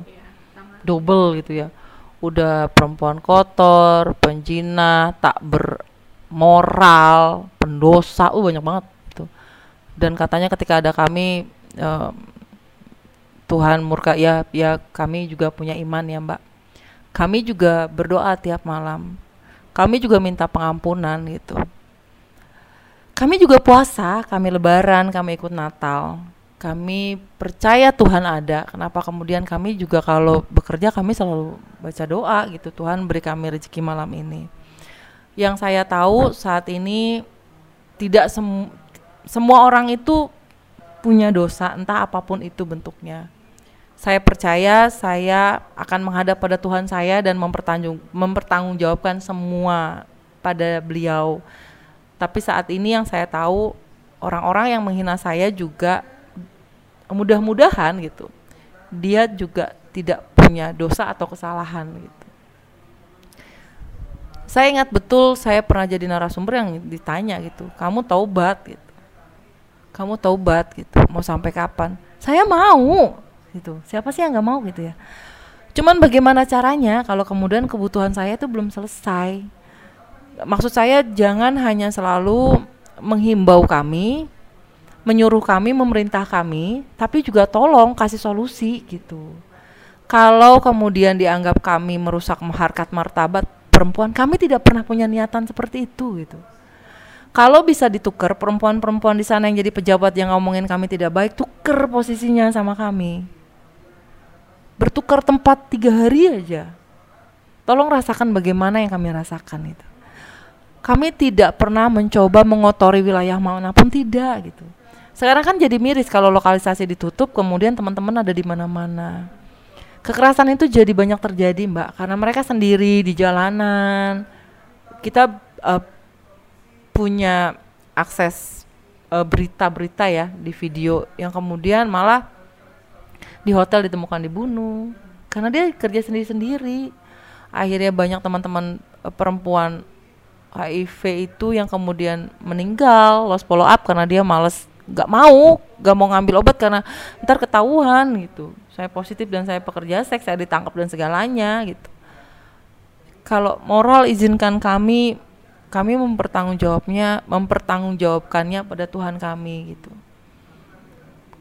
double gitu ya. Udah perempuan kotor, penjina, tak ber moral, pendosa, uh banyak banget tuh. Dan katanya ketika ada kami uh, Tuhan murka ya ya kami juga punya iman ya Mbak. Kami juga berdoa tiap malam. Kami juga minta pengampunan gitu. Kami juga puasa, kami lebaran, kami ikut Natal. Kami percaya Tuhan ada. Kenapa kemudian kami juga kalau bekerja kami selalu baca doa gitu. Tuhan beri kami rezeki malam ini. Yang saya tahu saat ini tidak sem semua orang itu punya dosa entah apa pun itu bentuknya saya percaya saya akan menghadap pada Tuhan saya dan mempertanggung mempertanggungjawabkan semua pada beliau. Tapi saat ini yang saya tahu orang-orang yang menghina saya juga mudah-mudahan gitu. Dia juga tidak punya dosa atau kesalahan gitu. Saya ingat betul saya pernah jadi narasumber yang ditanya gitu, kamu taubat gitu. Kamu taubat gitu, mau sampai kapan? Saya mau, gitu siapa sih yang nggak mau gitu ya cuman bagaimana caranya kalau kemudian kebutuhan saya itu belum selesai maksud saya jangan hanya selalu menghimbau kami menyuruh kami memerintah kami tapi juga tolong kasih solusi gitu kalau kemudian dianggap kami merusak harkat martabat perempuan kami tidak pernah punya niatan seperti itu gitu kalau bisa ditukar perempuan-perempuan di sana yang jadi pejabat yang ngomongin kami tidak baik tuker posisinya sama kami bertukar tempat tiga hari aja. Tolong rasakan bagaimana yang kami rasakan itu. Kami tidak pernah mencoba mengotori wilayah mana pun tidak gitu. Sekarang kan jadi miris kalau lokalisasi ditutup, kemudian teman-teman ada di mana-mana. Kekerasan itu jadi banyak terjadi, Mbak, karena mereka sendiri di jalanan. Kita uh, punya akses eh, berita-berita uh, ya di video yang kemudian malah di hotel ditemukan dibunuh karena dia kerja sendiri-sendiri akhirnya banyak teman-teman uh, perempuan HIV itu yang kemudian meninggal lost follow up karena dia males nggak mau nggak mau ngambil obat karena ntar ketahuan gitu. Saya positif dan saya pekerja seks saya ditangkap dan segalanya gitu. Kalau moral izinkan kami kami mempertanggungjawabnya mempertanggungjawabkannya pada Tuhan kami gitu.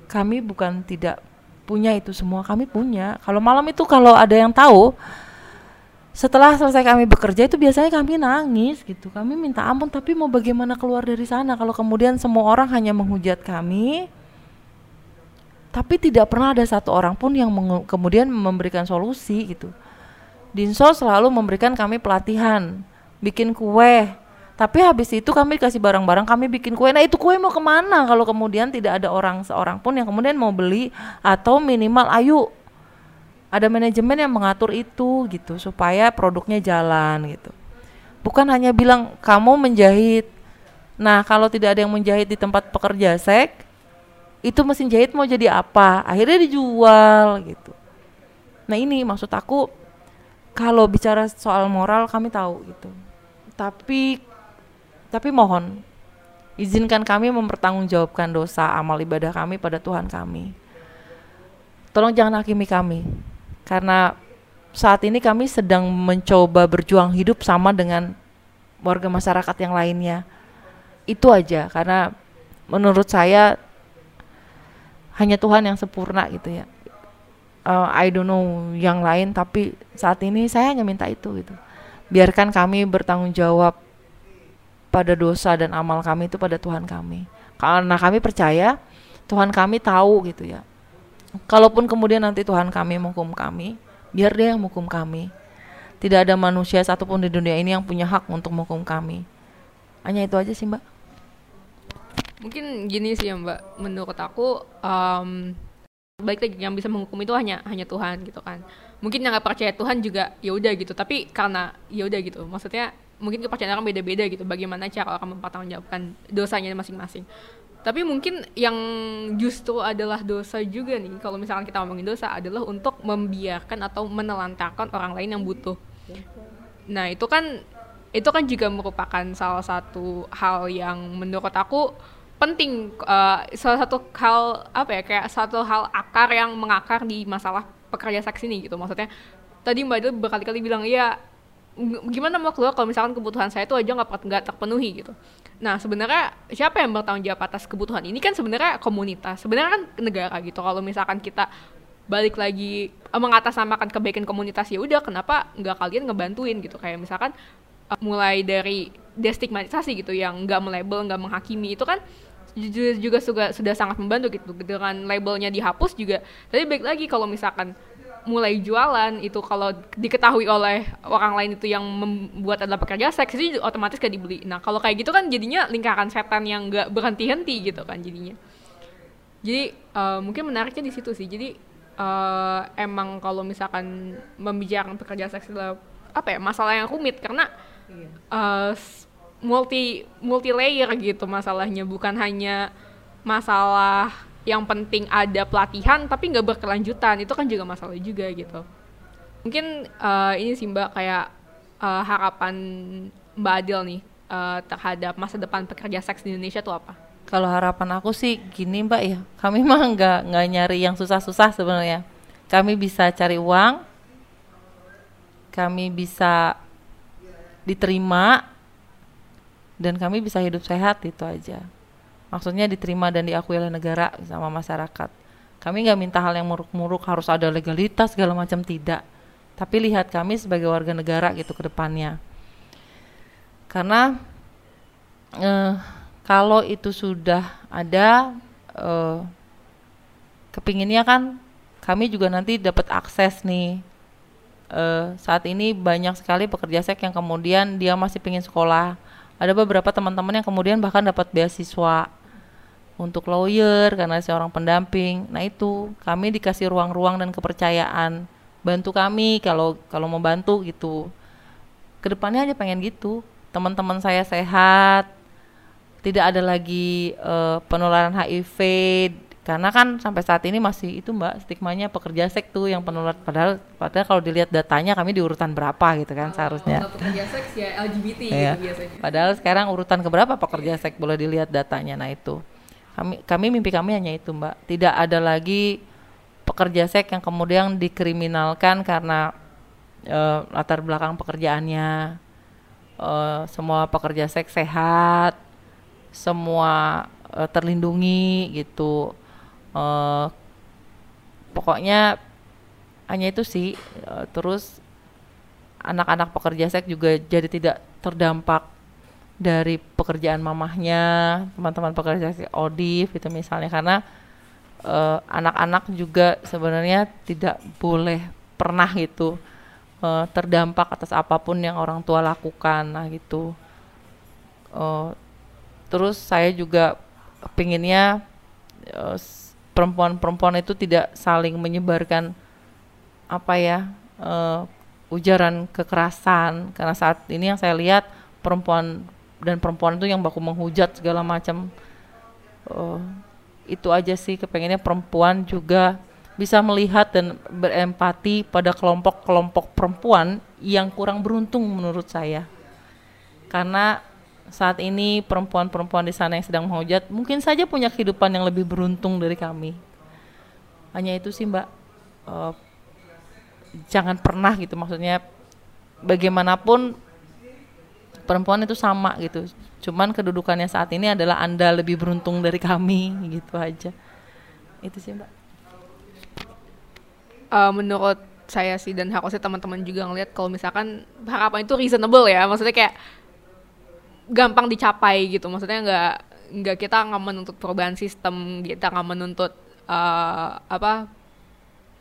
Kami bukan tidak punya itu semua kami punya. Kalau malam itu kalau ada yang tahu setelah selesai kami bekerja itu biasanya kami nangis gitu. Kami minta ampun tapi mau bagaimana keluar dari sana kalau kemudian semua orang hanya menghujat kami? Tapi tidak pernah ada satu orang pun yang kemudian memberikan solusi gitu. Dinso selalu memberikan kami pelatihan bikin kue. Tapi habis itu kami kasih barang-barang kami bikin kue. Nah itu kue mau ke mana kalau kemudian tidak ada orang seorang pun yang kemudian mau beli atau minimal ayo ada manajemen yang mengatur itu gitu supaya produknya jalan gitu. Bukan hanya bilang kamu menjahit. Nah kalau tidak ada yang menjahit di tempat pekerja sek itu mesin jahit mau jadi apa? Akhirnya dijual gitu. Nah ini maksud aku kalau bicara soal moral kami tahu gitu. Tapi tapi mohon izinkan kami mempertanggungjawabkan dosa amal ibadah kami pada Tuhan kami. Tolong jangan hakimi kami. Karena saat ini kami sedang mencoba berjuang hidup sama dengan warga masyarakat yang lainnya. Itu aja karena menurut saya hanya Tuhan yang sempurna gitu ya. Uh, I don't know yang lain tapi saat ini saya hanya minta itu gitu. Biarkan kami bertanggung jawab pada dosa dan amal kami itu pada Tuhan kami. Karena kami percaya Tuhan kami tahu gitu ya. Kalaupun kemudian nanti Tuhan kami menghukum kami, biar dia yang menghukum kami. Tidak ada manusia satupun di dunia ini yang punya hak untuk menghukum kami. Hanya itu aja sih mbak.
Mungkin gini sih ya mbak, menurut aku um, baik lagi yang bisa menghukum itu hanya hanya Tuhan gitu kan. Mungkin yang nggak percaya Tuhan juga ya udah gitu, tapi karena ya udah gitu, maksudnya mungkin kepercayaan orang beda-beda gitu bagaimana cara orang mempertanggungjawabkan dosanya masing-masing tapi mungkin yang justru adalah dosa juga nih kalau misalkan kita ngomongin dosa adalah untuk membiarkan atau menelantarkan orang lain yang butuh. Nah itu kan itu kan juga merupakan salah satu hal yang menurut aku penting uh, salah satu hal apa ya kayak satu hal akar yang mengakar di masalah pekerja seks ini gitu. Maksudnya tadi mbak itu berkali-kali bilang ya gimana mau keluar kalau misalkan kebutuhan saya itu aja nggak terpenuhi gitu nah sebenarnya siapa yang bertanggung jawab atas kebutuhan ini? Kan sebenarnya komunitas sebenarnya kan negara gitu. Kalau misalkan kita balik lagi uh, mengatasnamakan kebaikan komunitas ya udah kenapa nggak kalian ngebantuin gitu? Kayak misalkan uh, mulai dari destigmatisasi gitu yang nggak melabel nggak menghakimi itu kan juga, juga sudah, sudah sangat membantu gitu. Dengan labelnya dihapus juga. Tapi baik lagi kalau misalkan mulai jualan itu kalau diketahui oleh orang lain itu yang membuat adalah pekerja seks itu otomatis gak dibeli. Nah kalau kayak gitu kan jadinya lingkaran setan yang nggak berhenti-henti gitu kan jadinya. Jadi uh, mungkin menariknya di situ sih. Jadi uh, emang kalau misalkan membicarakan pekerja seks adalah apa ya masalah yang rumit karena uh, multi multi layer gitu masalahnya bukan hanya masalah yang penting ada pelatihan tapi nggak berkelanjutan. Itu kan juga masalah juga gitu. Mungkin uh, ini sih mbak kayak uh, harapan mbak Adil nih uh, terhadap masa depan pekerja seks di Indonesia tuh apa?
Kalau harapan aku sih gini mbak ya, kami mah nggak nggak nyari yang susah-susah sebenarnya. Kami bisa cari uang, kami bisa diterima, dan kami bisa hidup sehat itu aja maksudnya diterima dan diakui oleh negara sama masyarakat. Kami nggak minta hal yang muruk-muruk harus ada legalitas segala macam tidak. Tapi lihat kami sebagai warga negara gitu ke depannya. Karena eh, kalau itu sudah ada eh, kepinginnya kan kami juga nanti dapat akses nih. Eh, saat ini banyak sekali pekerja seks yang kemudian dia masih pingin sekolah. Ada beberapa teman-teman yang kemudian bahkan dapat beasiswa untuk lawyer karena seorang pendamping. Nah itu kami dikasih ruang-ruang dan kepercayaan bantu kami kalau kalau mau bantu gitu. Ke depannya aja pengen gitu. Teman-teman saya sehat, tidak ada lagi uh, penularan HIV karena kan sampai saat ini masih itu mbak stigmanya pekerja seks tuh yang penular padahal padahal kalau dilihat datanya kami di urutan berapa gitu kan oh, seharusnya
pekerja seks ya LGBT
iya. gitu biasanya padahal sekarang urutan keberapa pekerja seks boleh dilihat datanya nah itu kami kami mimpi kami hanya itu mbak. Tidak ada lagi pekerja seks yang kemudian dikriminalkan karena uh, latar belakang pekerjaannya. Uh, semua pekerja seks sehat semua uh, terlindungi gitu. Uh, pokoknya hanya itu sih. Uh, terus anak-anak pekerja seks juga jadi tidak terdampak dari pekerjaan mamahnya teman-teman pekerja odif itu misalnya. Karena uh, anak-anak juga sebenarnya tidak boleh pernah gitu uh, terdampak atas apa pun yang orang tua lakukan. Nah gitu. Uh, terus saya juga pinginnya perempuan-perempuan itu tidak saling menyebarkan apa ya uh, ujaran kekerasan. Karena saat ini yang saya lihat perempuan dan perempuan itu yang baku menghujat segala macam. Uh, itu aja sih kepengennya perempuan juga bisa melihat dan berempati pada kelompok-kelompok perempuan yang kurang beruntung menurut saya. Karena saat ini perempuan-perempuan di sana yang sedang menghujat mungkin saja punya kehidupan yang lebih beruntung dari kami. Hanya itu sih mbak. Uh, jangan pernah gitu. Maksudnya bagaimanapun perempuan itu sama gitu. Cuman kedudukannya saat ini adalah anda lebih beruntung dari kami gitu aja. Itu sih mbak.
Uh, menurut saya sih dan harusnya teman-teman juga ngeliat kalau misalkan harapan itu reasonable ya maksudnya kayak gampang dicapai gitu. Maksudnya nggak nggak kita nggak menuntut perubahan sistem kita nggak menuntut uh, apa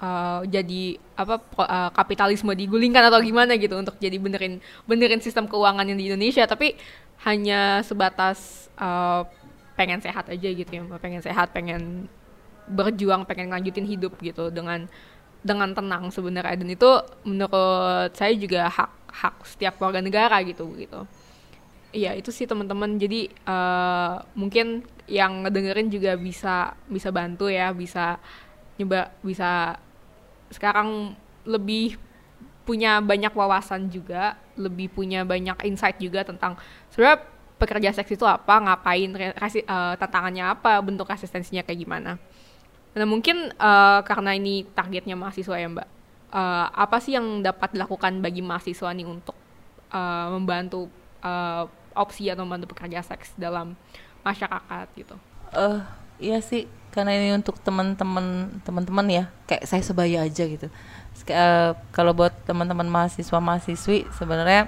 uh, jadi apa uh, kapitalisme digulingkan atau gimana gitu untuk jadi benerin benerin sistem keuangan yang di Indonesia. Tapi hanya sebatas uh, pengen sehat aja gitu ya pengen sehat pengen berjuang pengen lanjutin hidup gitu dengan dengan tenang sebenarnya. Dan itu menurut saya juga hak hak setiap warga negara gitu gitu. Iya itu sih teman-teman. Jadi uh, mungkin yang ngedengerin juga bisa bisa bantu ya bisa nyoba bisa sekarang lebih punya banyak wawasan juga, lebih punya banyak insight juga tentang sebenarnya pekerja seks itu apa, ngapain, resi, uh, tantangannya apa, bentuk asistensinya kayak gimana. Nah mungkin uh, karena ini targetnya mahasiswa ya mbak, uh, apa sih yang dapat dilakukan bagi mahasiswa nih untuk uh, membantu uh, opsi atau membantu pekerja seks dalam masyarakat gitu.
Eh uh, iya sih karena ini untuk teman-teman teman-teman ya kayak saya sebaya aja gitu. Uh, kalau buat teman-teman mahasiswa mahasiswi sebenarnya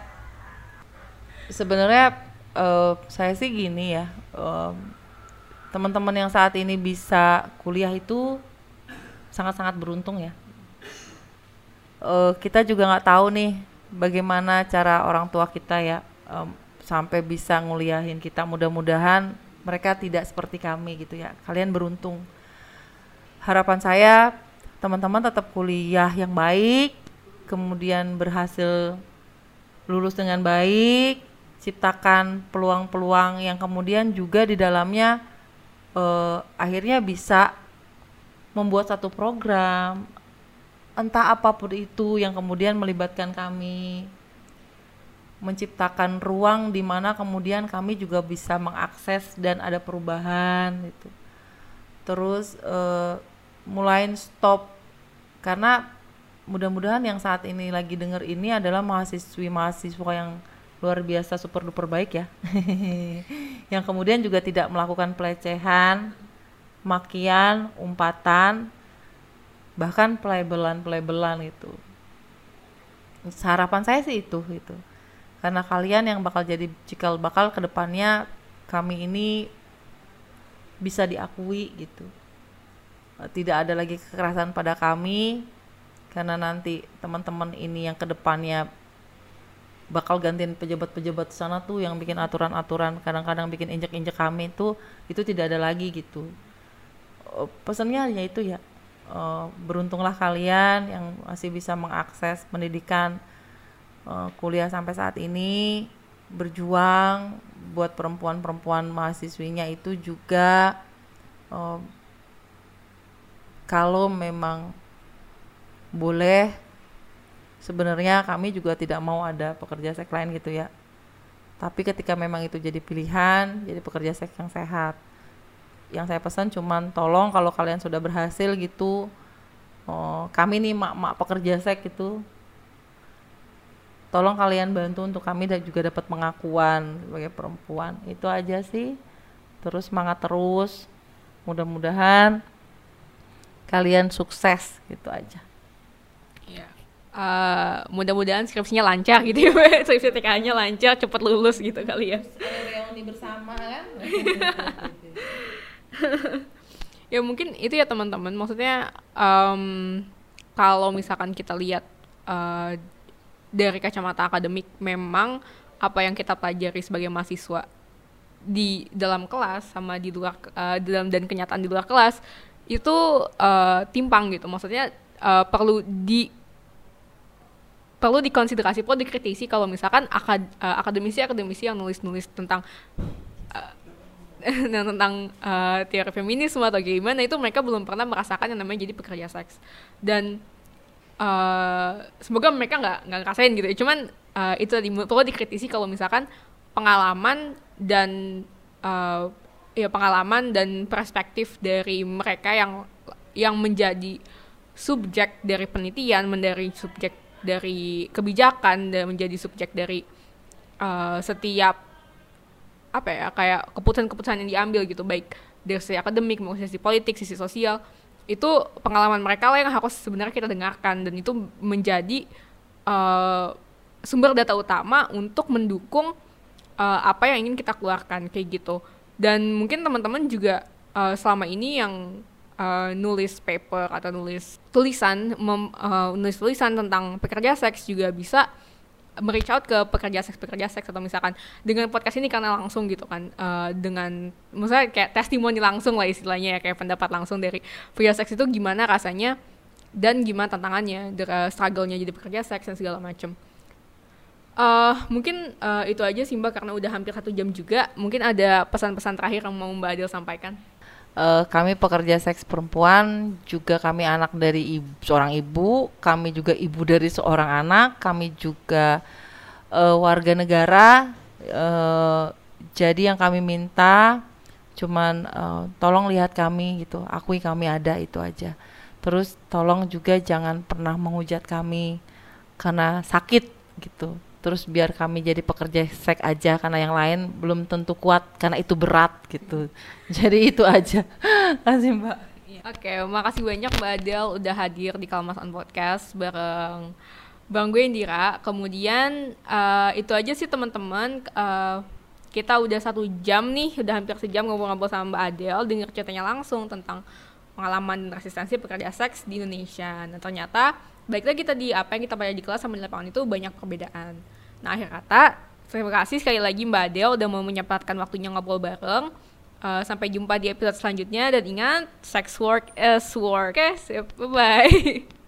sebenarnya uh, saya sih gini ya uh, teman-teman yang saat ini bisa kuliah itu sangat-sangat beruntung ya uh, kita juga nggak tahu nih bagaimana cara orang tua kita ya um, sampai bisa nguliahin kita mudah-mudahan mereka tidak seperti kami gitu ya. Kalian beruntung. Harapan saya teman-teman tetap kuliah yang baik kemudian berhasil lulus dengan baik ciptakan peluang-peluang yang kemudian juga di dalamnya uh, akhirnya bisa membuat satu program. Entah apa pun itu yang kemudian melibatkan kami menciptakan ruang di mana kemudian kami juga bisa mengakses dan ada perubahan gitu. Terus uh, mulai stop. Karena mudah-mudahan yang saat ini lagi dengar ini adalah mahasiswi mahasiswa yang luar biasa super duper baik ya. Yang kemudian juga tidak melakukan pelecehan makian umpatan bahkan pelabelan itu. Harapan saya sih itu itu karena kalian yang bakal jadi cikal bakal ke depannya kami ini bisa diakui gitu. Tidak ada lagi kekerasan pada kami karena nanti teman-teman ini yang ke depannya bakal gantiin pejabat-pejabat sana tuh yang bikin aturan-aturan kadang-kadang bikin injek-injek kami itu itu tidak ada lagi gitu. Uh, pesannya ya itu ya. Uh, beruntunglah kalian yang masih bisa mengakses pendidikan uh, kuliah sampai saat ini berjuang buat perempuan-perempuan mahasiswinya itu juga uh, kalau memang boleh sebenarnya kami juga tidak mau ada pekerja seks lain gitu ya. Tapi ketika memang itu jadi pilihan jadi pekerja seks yang sehat. Yang saya pesan cuman tolong kalau kalian sudah berhasil gitu oh, kami nih mak-mak pekerja seks gitu tolong kalian bantu untuk kami dan juga dapat pengakuan sebagai perempuan. Itu aja sih. Terus semangat terus. Mudah-mudahan kalian sukses gitu aja.
Uh, mudah-mudahan skripsinya lancar gitu ya skripsi TK-nya lancar cepat lulus gitu kali ya.
Reuni bersama kan?
Ya mungkin itu ya teman-teman. Maksudnya um, kalau misalkan kita lihat uh, dari kacamata akademik memang apa yang kita pelajari sebagai mahasiswa di dalam kelas sama di luar uh, dalam dan kenyataan di luar kelas itu uh, timpang gitu. Maksudnya uh, perlu di perlu dikonsiderasi, perlu dikritisi kalau misalkan akad, uh, akademisi-akademisi yang nulis-nulis tentang uh, tentang uh, teori feminisme atau gimana itu mereka belum pernah merasakan yang namanya jadi pekerja seks. Dan uh, semoga mereka nggak nggak ngerasain gitu. Ya cuman uh, itu tadi perlu dikritisi kalau misalkan pengalaman dan uh, ya pengalaman dan perspektif dari mereka yang yang menjadi subjek dari penelitian menjadi subjek dari kebijakan dan menjadi subjek dari uh, setiap apa ya kayak keputusan-keputusan yang diambil gitu. Baik dari sisi akademik maupun sisi politik sisi sosial itu pengalaman mereka lah yang harus sebenarnya kita dengarkan. Dan itu menjadi uh, sumber data utama untuk mendukung uh, apa yang ingin kita keluarkan kayak gitu. Dan mungkin teman-teman juga uh, selama ini yang uh, nulis paper atau nulis tulisan mem, uh, nulis tulisan tentang pekerja seks juga bisa mereach out ke pekerja seks pekerja seks atau misalkan dengan podcast ini karena langsung gitu kan uh, dengan misalnya kayak testimoni langsung lah istilahnya ya kayak pendapat langsung dari pekerja seks itu gimana rasanya dan gimana tantangannya struggle-nya jadi pekerja seks dan segala macam uh, mungkin uh, itu aja sih mbak karena udah hampir satu jam juga. Mungkin ada pesan-pesan terakhir yang mau mbak Adil sampaikan
uh, kami pekerja seks perempuan juga kami anak dari ibu, seorang ibu kami juga ibu dari seorang anak kami juga uh, warga negara uh, jadi yang kami minta cuman uh, tolong lihat kami gitu akui kami ada itu aja. Terus tolong juga jangan pernah menghujat kami karena sakit gitu terus biar kami jadi pekerja seks aja karena yang lain belum tentu kuat karena itu berat gitu jadi itu aja kasih mbak
Oke, makasih banyak Mbak Adel udah hadir di Kalmas on Podcast bareng Bang gue Indira. Kemudian uh, itu aja sih teman-teman. Uh, kita udah satu jam nih, udah hampir sejam ngobrol-ngobrol sama Mbak Adel, denger ceritanya langsung tentang pengalaman resistensi pekerja seks di Indonesia. Nah ternyata baiklah kita di apa yang kita pelajari di kelas sama di lapangan itu banyak perbedaan. Nah akhir kata, terima kasih sekali lagi Mbak Adel udah mau menyempatkan waktunya ngobrol bareng. Uh, sampai jumpa di episode selanjutnya dan ingat sex work is work. Oke, okay, bye bye.